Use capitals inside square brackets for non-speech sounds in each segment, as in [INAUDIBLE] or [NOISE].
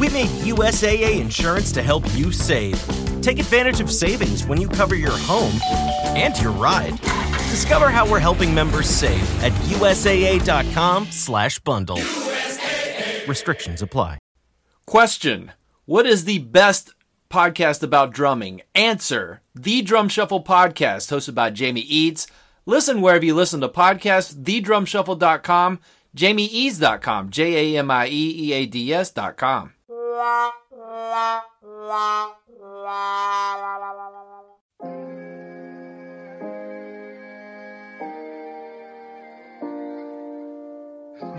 We made USAA insurance to help you save. Take advantage of savings when you cover your home and your ride. Discover how we're helping members save at USAA.com/bundle. USAA. Restrictions apply. Question: What is the best podcast about drumming? Answer: The Drum Shuffle podcast, hosted by Jamie Eads. Listen wherever you listen to podcasts. TheDrumShuffle.com, JamieEads.com, J A M I E E A D S.com. You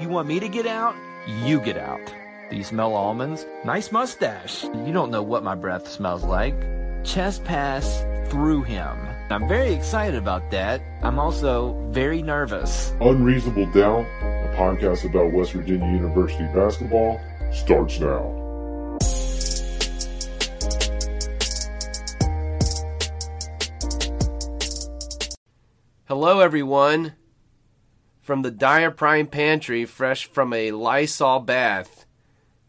want me to get out? You get out. Do you smell almonds? Nice mustache. You don't know what my breath smells like. Chest pass through him. I'm very excited about that. I'm also very nervous. Unreasonable Doubt, a podcast about West Virginia University basketball, starts now. Hello, everyone. From the Dyer Prime Pantry, fresh from a Lysol bath.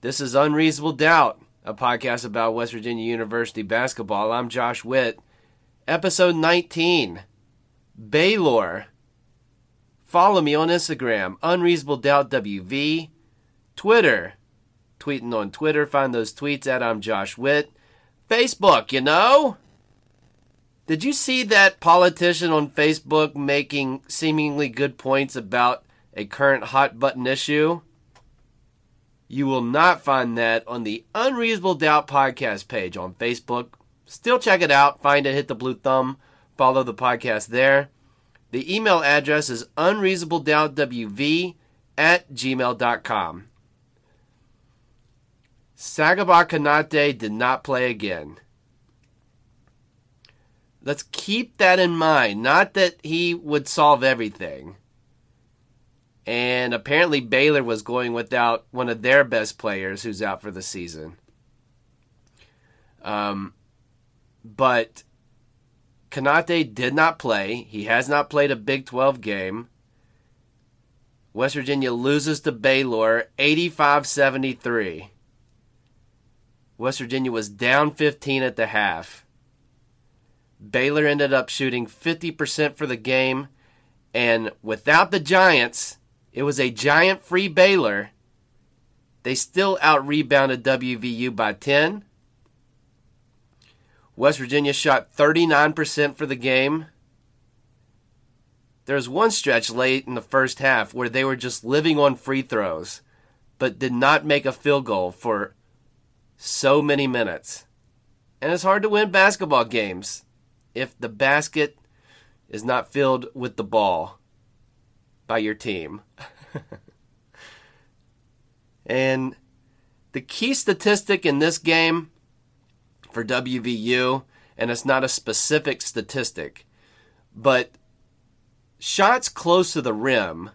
This is Unreasonable Doubt, a podcast about West Virginia University basketball. I'm Josh Witt. Episode 19 Baylor. Follow me on Instagram, Unreasonable Doubt WV. Twitter. Tweeting on Twitter. Find those tweets at I'm Josh Witt. Facebook, you know? Did you see that politician on Facebook making seemingly good points about a current hot button issue? You will not find that on the Unreasonable Doubt podcast page on Facebook. Still check it out, find it, hit the blue thumb, follow the podcast there. The email address is unreasonabledoubtwv at gmail.com. Sagaba Konate did not play again. Let's keep that in mind. Not that he would solve everything. And apparently Baylor was going without one of their best players who's out for the season. Um, but Konate did not play. He has not played a Big 12 game. West Virginia loses to Baylor 85 73. West Virginia was down 15 at the half. Baylor ended up shooting 50% for the game, and without the Giants, it was a giant free Baylor. They still out rebounded WVU by 10. West Virginia shot 39% for the game. There was one stretch late in the first half where they were just living on free throws, but did not make a field goal for so many minutes. And it's hard to win basketball games if the basket is not filled with the ball by your team. [LAUGHS] and the key statistic in this game for WVU, and it's not a specific statistic, but shots close to the rim,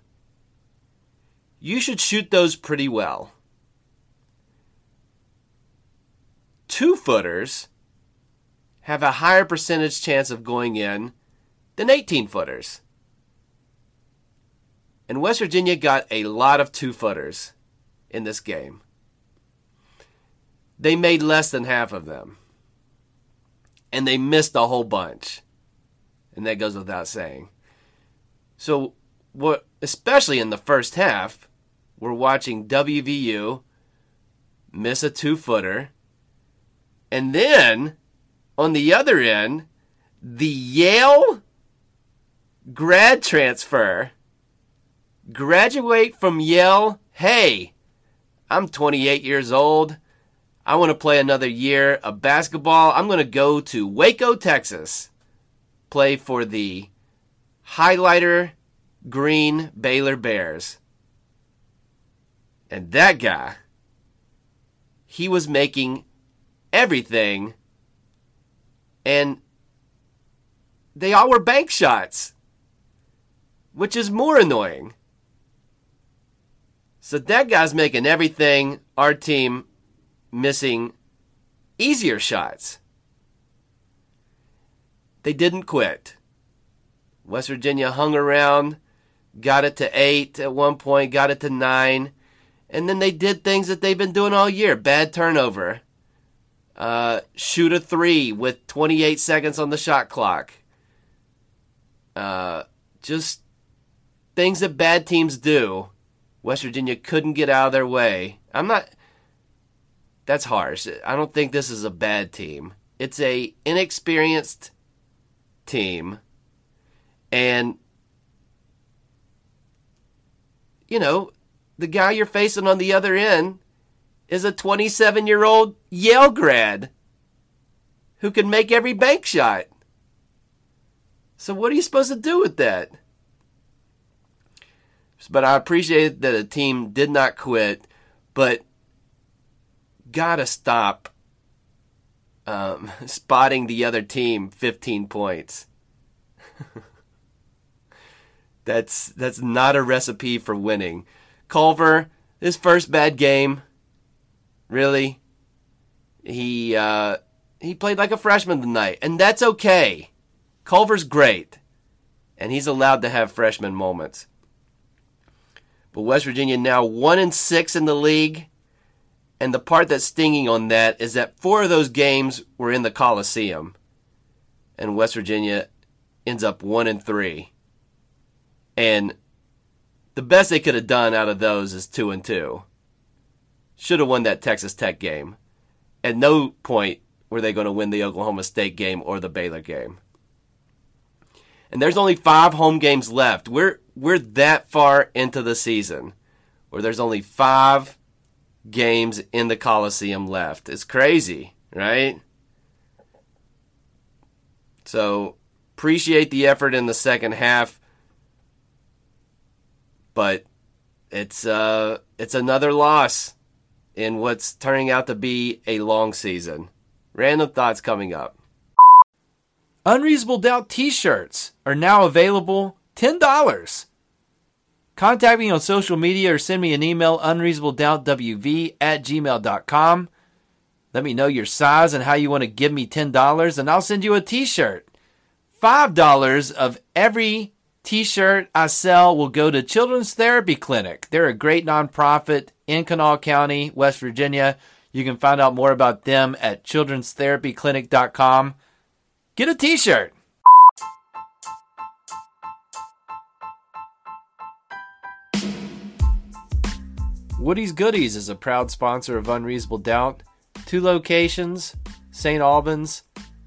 you should shoot those pretty well. Two footers have a higher percentage chance of going in than 18 footers. And West Virginia got a lot of two footers in this game. They made less than half of them and they missed a whole bunch. And that goes without saying. So, what, especially in the first half, we're watching WVU miss a two footer. And then, on the other end, the Yale grad transfer graduate from Yale. Hey, I'm 28 years old. I want to play another year of basketball. I'm going to go to Waco, Texas, play for the highlighter green Baylor Bears. And that guy, he was making everything, and they all were bank shots, which is more annoying. So that guy's making everything our team missing easier shots. They didn't quit. West Virginia hung around, got it to eight at one point, got it to nine, and then they did things that they've been doing all year bad turnover, uh, shoot a three with 28 seconds on the shot clock. Uh, just things that bad teams do. West Virginia couldn't get out of their way. I'm not. That's harsh. I don't think this is a bad team. It's a inexperienced team, and you know the guy you're facing on the other end is a 27 year old Yale grad who can make every bank shot. So, what are you supposed to do with that? But I appreciate that a team did not quit, but gotta stop um, [LAUGHS] spotting the other team 15 points. [LAUGHS] that's that's not a recipe for winning. Culver, his first bad game, really. He uh, he played like a freshman tonight, and that's okay. Culver's great, and he's allowed to have freshman moments. But West Virginia now one and six in the league, and the part that's stinging on that is that four of those games were in the Coliseum, and West Virginia ends up one and three. And the best they could have done out of those is two and two. Should have won that Texas Tech game. At no point were they going to win the Oklahoma State game or the Baylor game. And there's only five home games left. We're we're that far into the season where there's only five games in the Coliseum left. It's crazy, right? So appreciate the effort in the second half but it's uh it's another loss in what's turning out to be a long season. Random thoughts coming up. Unreasonable Doubt t-shirts are now available $10. Contact me on social media or send me an email unreasonabledoubtwv at gmail.com. Let me know your size and how you want to give me $10 and I'll send you a t-shirt. $5 of every t-shirt I sell will go to Children's Therapy Clinic. They're a great nonprofit in Kanawha County, West Virginia. You can find out more about them at children'stherapyclinic.com. Get a t-shirt. Woody's Goodies is a proud sponsor of Unreasonable Doubt. Two locations, St. Albans,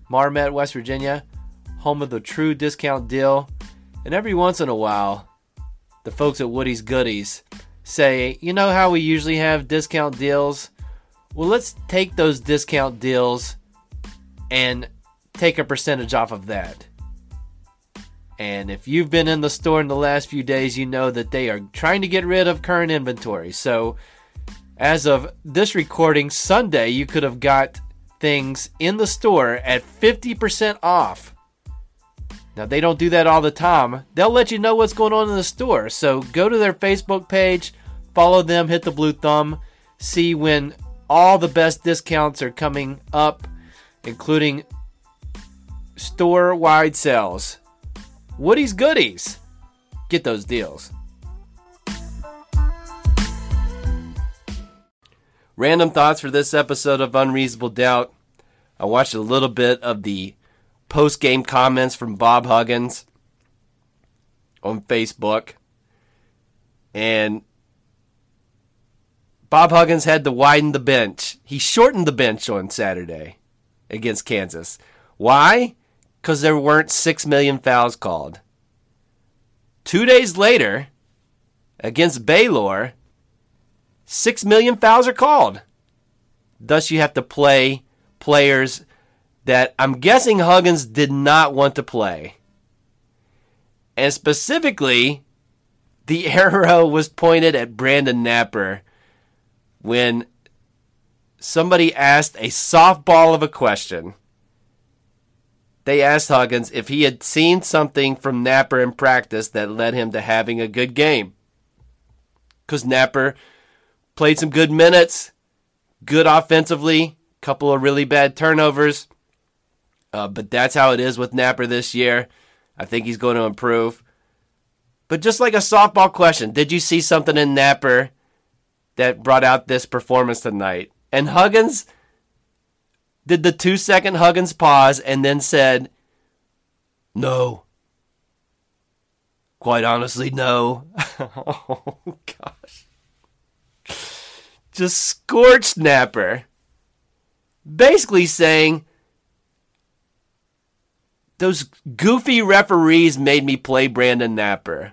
Marmet, West Virginia, home of the true discount deal and every once in a while, the folks at Woody's Goodies say, you know how we usually have discount deals? Well, let's take those discount deals and take a percentage off of that. And if you've been in the store in the last few days, you know that they are trying to get rid of current inventory. So, as of this recording, Sunday, you could have got things in the store at 50% off now, they don't do that all the time. They'll let you know what's going on in the store. So go to their Facebook page, follow them, hit the blue thumb, see when all the best discounts are coming up, including store wide sales. Woody's Goodies. Get those deals. Random thoughts for this episode of Unreasonable Doubt. I watched a little bit of the post game comments from Bob Huggins on Facebook. And Bob Huggins had to widen the bench. He shortened the bench on Saturday against Kansas. Why? Because there weren't 6 million fouls called. Two days later, against Baylor, 6 million fouls are called. Thus, you have to play players that I'm guessing Huggins did not want to play. And specifically, the [LAUGHS] arrow was pointed at Brandon Knapper when somebody asked a softball of a question. They asked Huggins if he had seen something from Knapper in practice that led him to having a good game. Because Knapper played some good minutes, good offensively, couple of really bad turnovers. Uh, but that's how it is with Knapper this year. I think he's going to improve. But just like a softball question, did you see something in Knapper that brought out this performance tonight? And Huggins did the two second Huggins pause and then said, No. Quite honestly, no. [LAUGHS] oh, gosh. Just scorched Napper. Basically saying, those goofy referees made me play Brandon Knapper,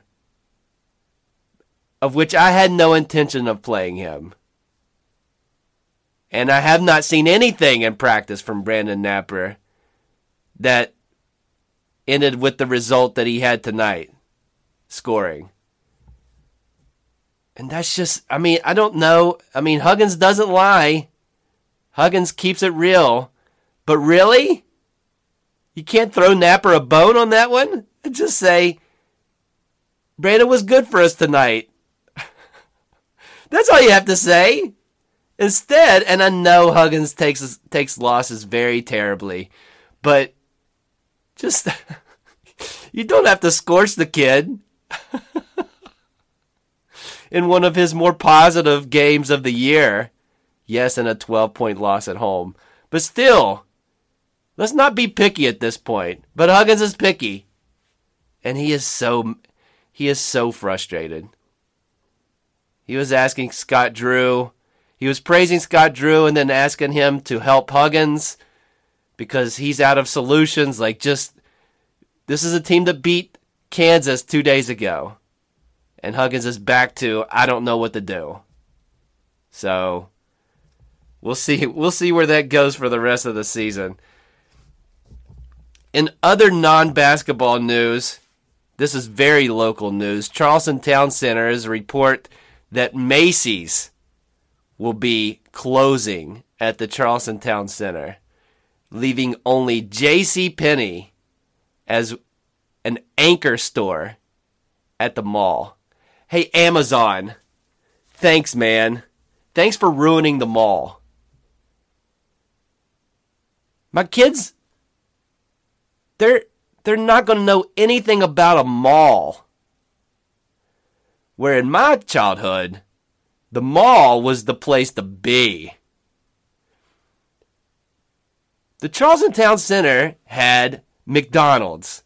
of which I had no intention of playing him. And I have not seen anything in practice from Brandon Knapper that ended with the result that he had tonight scoring. And that's just, I mean, I don't know. I mean, Huggins doesn't lie, Huggins keeps it real. But really? You can't throw Knapper a bone on that one? And just say, Brandon was good for us tonight. [LAUGHS] That's all you have to say. Instead, and I know Huggins takes takes losses very terribly, but just [LAUGHS] you don't have to scorch the kid [LAUGHS] in one of his more positive games of the year. Yes, in a 12 point loss at home. But still, let's not be picky at this point. But Huggins is picky. And he is so he is so frustrated. He was asking Scott Drew he was praising Scott Drew and then asking him to help Huggins because he's out of solutions. Like, just this is a team that beat Kansas two days ago. And Huggins is back to, I don't know what to do. So we'll see we'll see where that goes for the rest of the season. In other non-basketball news, this is very local news. Charleston Town Center is a report that Macy's will be closing at the Charleston Town Center, leaving only J.C. Penney as an anchor store at the mall. Hey, Amazon, thanks, man. Thanks for ruining the mall. My kids, they're they're not going to know anything about a mall. Where in my childhood, the mall was the place to be. The Charleston Town Center had McDonald's,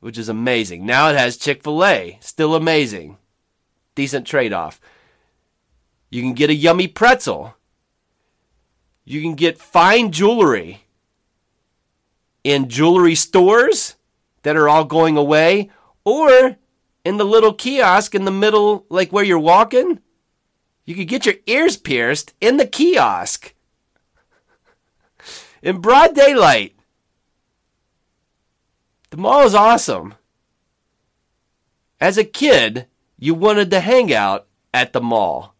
which is amazing. Now it has Chick fil A, still amazing. Decent trade off. You can get a yummy pretzel. You can get fine jewelry in jewelry stores that are all going away, or in the little kiosk in the middle, like where you're walking. You could get your ears pierced in the kiosk in broad daylight. The mall is awesome. As a kid, you wanted to hang out at the mall.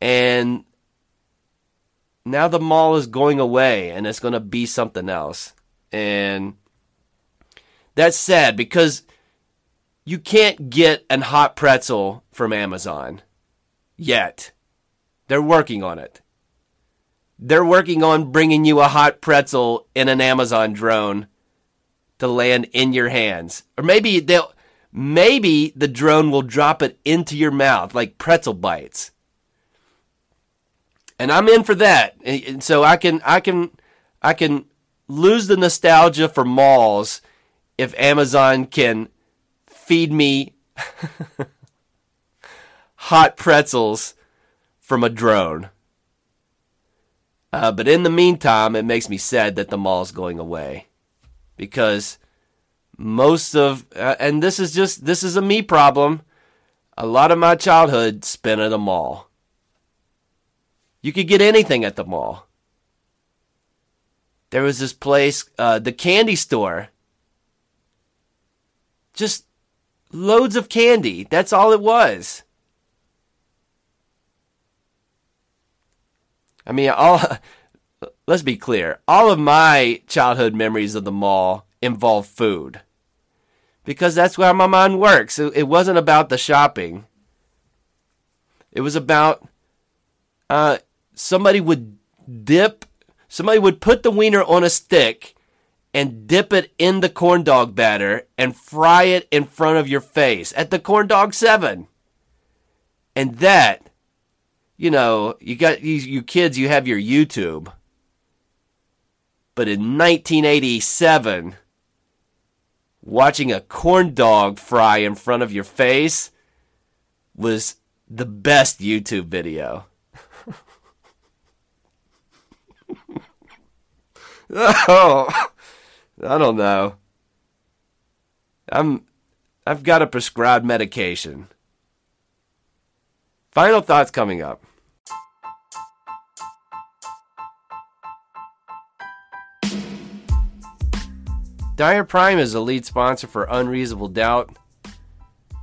And now the mall is going away and it's going to be something else. And that's sad because you can't get an hot pretzel from Amazon yet. They're working on it. They're working on bringing you a hot pretzel in an Amazon drone to land in your hands. Or maybe they'll maybe the drone will drop it into your mouth like pretzel bites. And I'm in for that. And so I can I can I can lose the nostalgia for malls if Amazon can feed me [LAUGHS] hot pretzels from a drone. Uh, but in the meantime, it makes me sad that the mall's going away because most of uh, and this is just this is a me problem. A lot of my childhood spent at a mall. You could get anything at the mall. There was this place, uh, the candy store. Just loads of candy. That's all it was. I mean, all [LAUGHS] let's be clear. All of my childhood memories of the mall involve food. Because that's where my mind works. It, wasn't about the shopping. It was about uh, somebody would dip, somebody would put the wiener on a stick and dip it in the corn dog batter and fry it in front of your face at the corn dog 7 and that you know you got you, you kids you have your youtube. But in 1987 watching a corn dog fry in front of your face was the best youtube video oh [LAUGHS] I don't know. I'm I've got a prescribed medication. Final thoughts coming up. Dyer Prime is a lead sponsor for Unreasonable Doubt.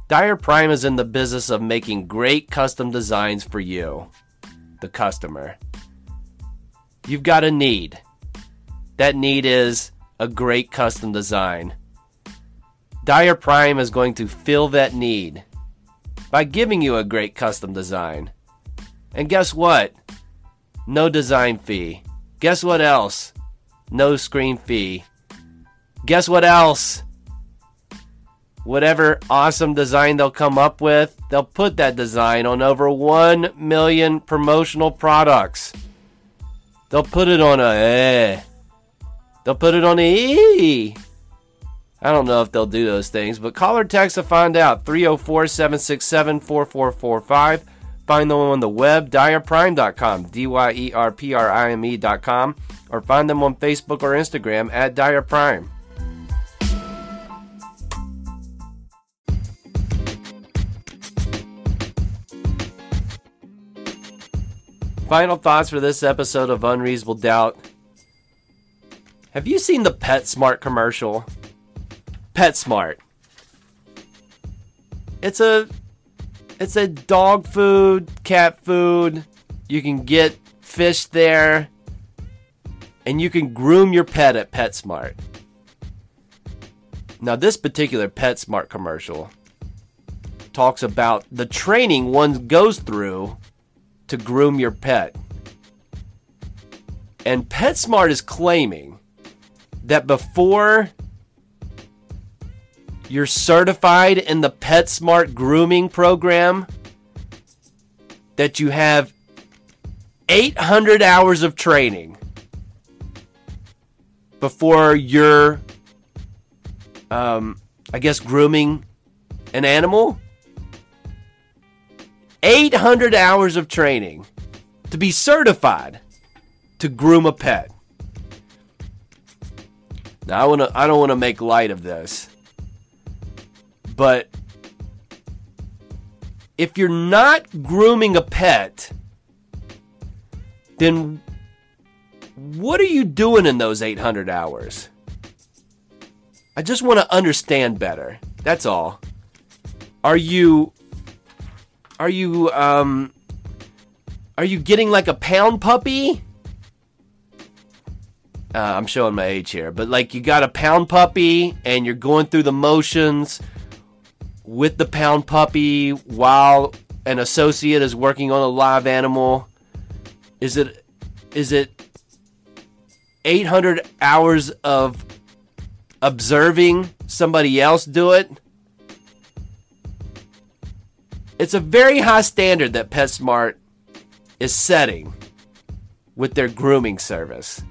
Dyer Prime is in the business of making great custom designs for you, the customer. You've got a need. That need is a great custom design. Dyer Prime is going to fill that need by giving you a great custom design. And guess what? No design fee. Guess what else? No screen fee. Guess what else? Whatever awesome design they'll come up with, they'll put that design on over 1 million promotional products. They'll put it on a eh, They'll put it on the E. I don't know if they'll do those things, but call or text to find out. 304 767 4445. Find them on the web, dyerprime.com, D Y E R P R I M E.com, or find them on Facebook or Instagram at Dyer Prime. Final thoughts for this episode of Unreasonable Doubt. Have you seen the PetSmart commercial? PetSmart. It's a it's a dog food, cat food. You can get fish there and you can groom your pet at PetSmart. Now this particular PetSmart commercial talks about the training one goes through to groom your pet. And PetSmart is claiming that before you're certified in the PetSmart grooming program, that you have 800 hours of training before you're, um, I guess, grooming an animal. 800 hours of training to be certified to groom a pet. Now I want to I don't want to make light of this. But if you're not grooming a pet, then what are you doing in those 800 hours? I just want to understand better. That's all. Are you are you um are you getting like a pound puppy? Uh, I'm showing my age here, but like you got a pound puppy and you're going through the motions with the pound puppy while an associate is working on a live animal. Is it is it 800 hours of observing somebody else do it? It's a very high standard that PetSmart is setting with their grooming service.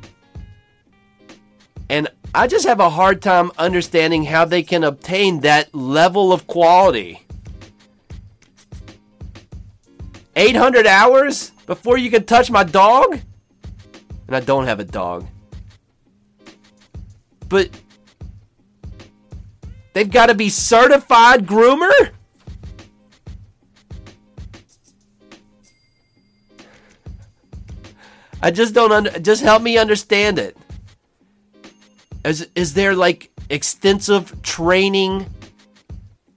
And I just have a hard time understanding how they can obtain that level of quality. 800 hours before you can touch my dog? And I don't have a dog. But they've got to be certified groomer? I just don't under, just help me understand it. Is is there like extensive training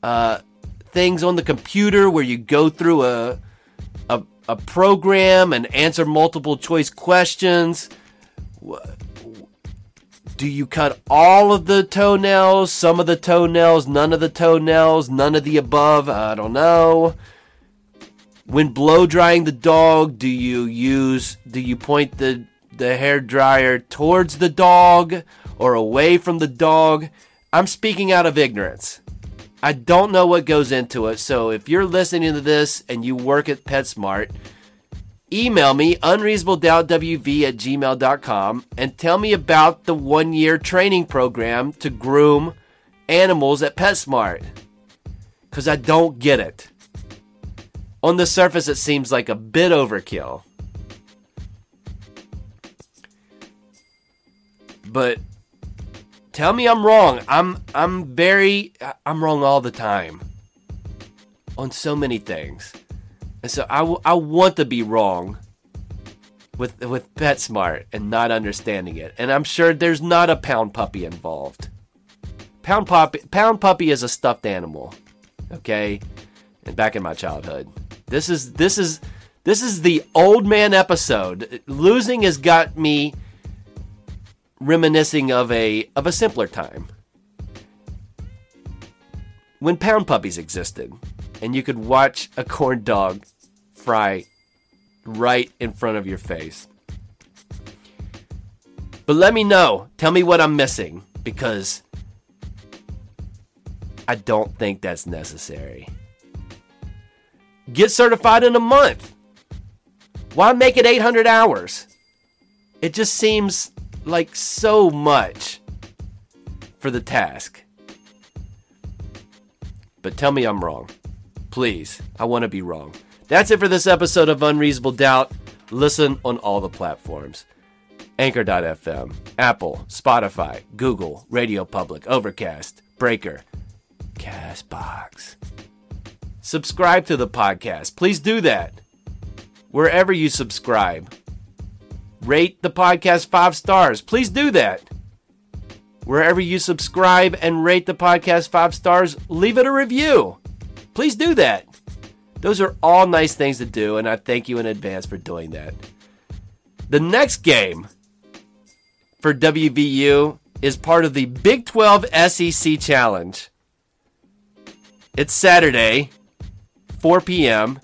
uh, things on the computer where you go through a, a a program and answer multiple choice questions? Do you cut all of the toenails, some of the toenails, none of the toenails, none of the above? I don't know. When blow drying the dog, do you use do you point the the hair dryer towards the dog or away from the dog? I'm speaking out of ignorance. I don't know what goes into it. So if you're listening to this and you work at PetSmart, email me unreasonabledoubtwv at gmail.com and tell me about the one year training program to groom animals at PetSmart. Because I don't get it. On the surface, it seems like a bit overkill. But tell me I'm wrong. I'm I'm very I'm wrong all the time on so many things. And so I, w- I want to be wrong with with PetSmart and not understanding it. And I'm sure there's not a pound puppy involved. Pound puppy pound puppy is a stuffed animal. Okay? And back in my childhood. This is this is this is the old man episode. Losing has got me reminiscing of a of a simpler time when pound puppies existed and you could watch a corn dog fry right in front of your face. But let me know. Tell me what I'm missing because I don't think that's necessary. Get certified in a month. Why make it 800 hours? It just seems like so much for the task. But tell me I'm wrong. Please, I want to be wrong. That's it for this episode of Unreasonable Doubt. Listen on all the platforms Anchor.fm, Apple, Spotify, Google, Radio Public, Overcast, Breaker, Castbox. Subscribe to the podcast. Please do that. Wherever you subscribe, rate the podcast five stars. Please do that. Wherever you subscribe and rate the podcast five stars, leave it a review. Please do that. Those are all nice things to do, and I thank you in advance for doing that. The next game for WVU is part of the Big 12 SEC Challenge. It's Saturday, 4 p.m.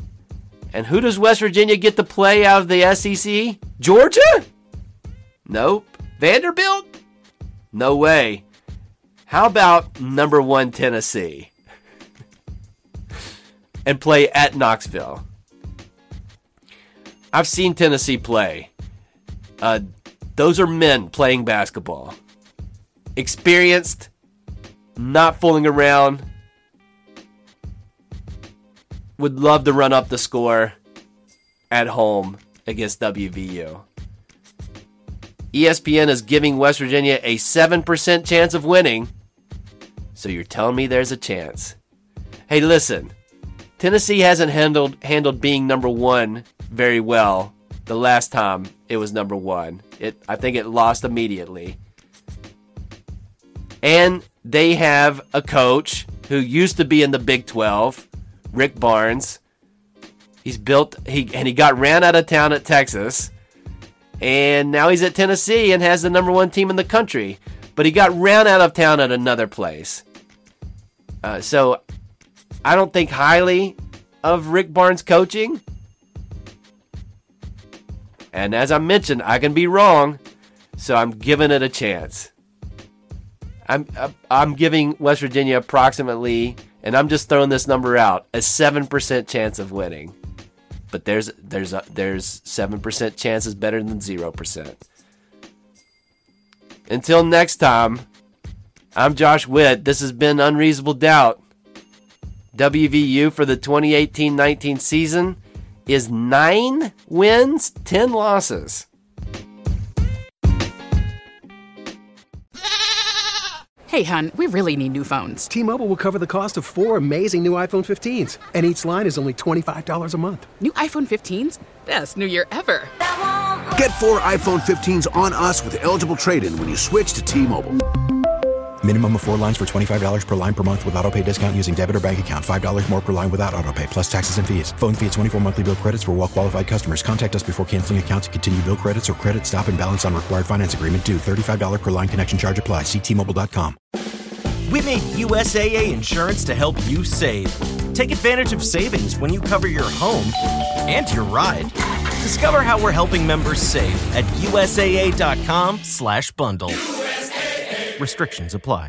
And who does West Virginia get to play out of the SEC? Georgia? Nope. Vanderbilt? No way. How about number one Tennessee? [LAUGHS] and play at Knoxville. I've seen Tennessee play. Uh, those are men playing basketball. Experienced, not fooling around. Would love to run up the score at home against WVU. ESPN is giving West Virginia a 7% chance of winning. So you're telling me there's a chance. Hey, listen. Tennessee hasn't handled handled being number 1 very well the last time it was number 1. It I think it lost immediately. And they have a coach who used to be in the Big 12, Rick Barnes. He's built he and he got ran out of town at Texas. And now he's at Tennessee and has the number one team in the country. But he got ran out of town at another place. Uh, so I don't think highly of Rick Barnes' coaching. And as I mentioned, I can be wrong. So I'm giving it a chance. I'm I'm giving West Virginia approximately, and I'm just throwing this number out, a seven percent chance of winning but there's there's a, there's 7% chances better than 0%. Until next time, I'm Josh Witt. This has been Unreasonable Doubt. WVU for the 2018-19 season is 9 wins, 10 losses. Hey, hun, we really need new phones. T Mobile will cover the cost of four amazing new iPhone 15s, and each line is only $25 a month. New iPhone 15s? Best new year ever. Get four iPhone 15s on us with eligible trade in when you switch to T Mobile. Minimum of four lines for $25 per line per month with auto pay discount using debit or bank account. $5 more per line without auto pay, plus taxes and fees. Phone fee at 24 monthly bill credits for well qualified customers. Contact us before canceling account to continue bill credits or credit stop and balance on required finance agreement due. $35 per line connection charge apply. Ctmobile.com. We made USAA insurance to help you save. Take advantage of savings when you cover your home and your ride. Discover how we're helping members save at USAA.com slash bundle. Restrictions apply.